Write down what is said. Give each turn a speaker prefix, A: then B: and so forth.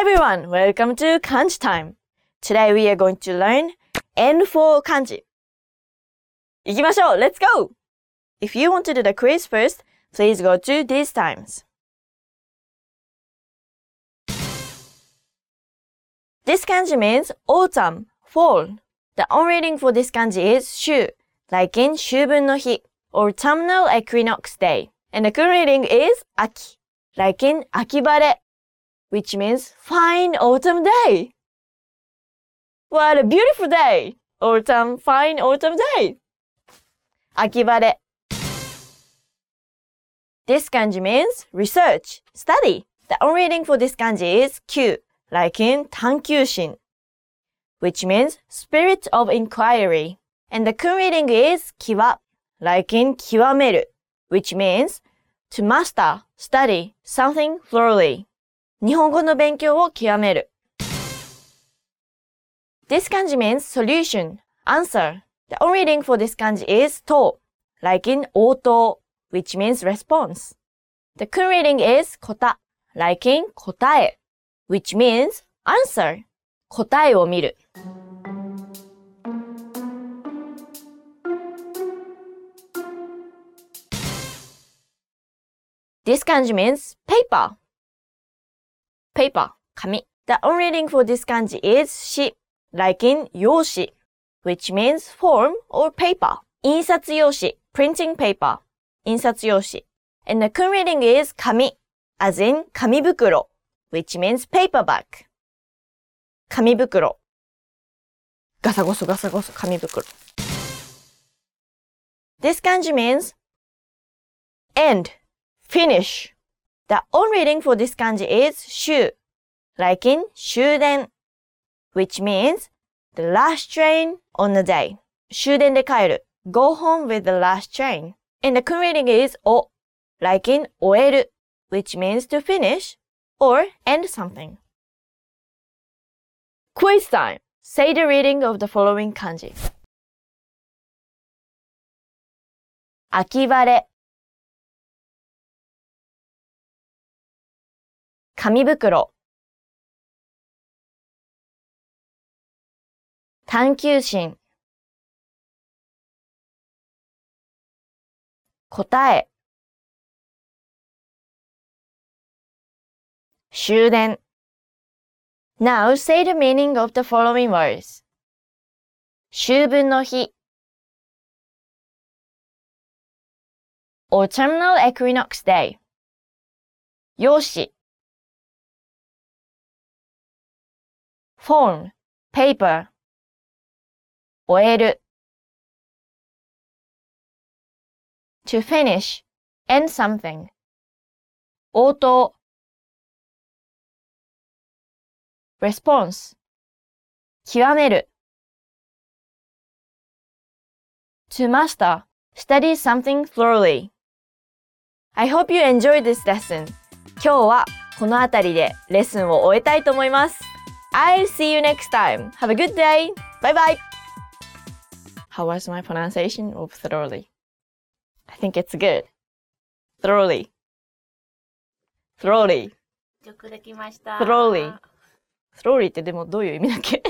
A: everyone, welcome to Kanji time. Today we are going to learn N4 kanji. 行きましょう !Let's go! If you want to do the quiz first, please go to these times. This kanji means autumn, fall. The on reading for this kanji is 秋, like in 秋分の日, autumnal equinox day. And the current reading is 秋, like in 秋晴れ, which means fine autumn day. What a beautiful day! Autumn, fine autumn day. 秋晴れ. This kanji means research, study. The on reading for this kanji is 9, like in 探求心, which means spirit of inquiry. And the kun reading is 極, like in 極める, which means to master, study something thoroughly. 日本語の勉強を極める。This kanji means solution, answer. The on reading for this kanji is と, like in 応答, which means response. The kun reading is こた, like in 答え, which means answer. 答えを見る。This kanji means paper. Paper, 紙。The on reading for this kanji is し, like in 用紙, which means form or paper. 印刷用紙, printing paper. 印刷用紙. And the kun reading is 紙, as in 紙袋, which means paper bag. 紙袋。ガサゴソガサゴソ紙袋。This kanji means end, finish. The on reading for this kanji is 終, like in 終電, which means the last train on the day. 終電で帰る。go home with the last train. And the kun reading is お, like in 終える, which means to finish or end something. Quiz time! Say the reading of the following kanji. 秋晴れ 紙袋探求心答え終電 Now say the meaning of the following words. 秋分の日 Autumnal equinox day 用紙 Form paper 終える To finish end something 応答 response 極める to master study something thoroughly I hope you enjoyed this lesson 今日はこの辺りでレッスンを終えたいと思います I'll see you next time Have a good day Bye bye How was my pronunciation of thoroughly? I think it's good Thoroughly Thoroughly
B: よくできました。
A: Thoroughly Thoroughly ってでもどういう意味だっけ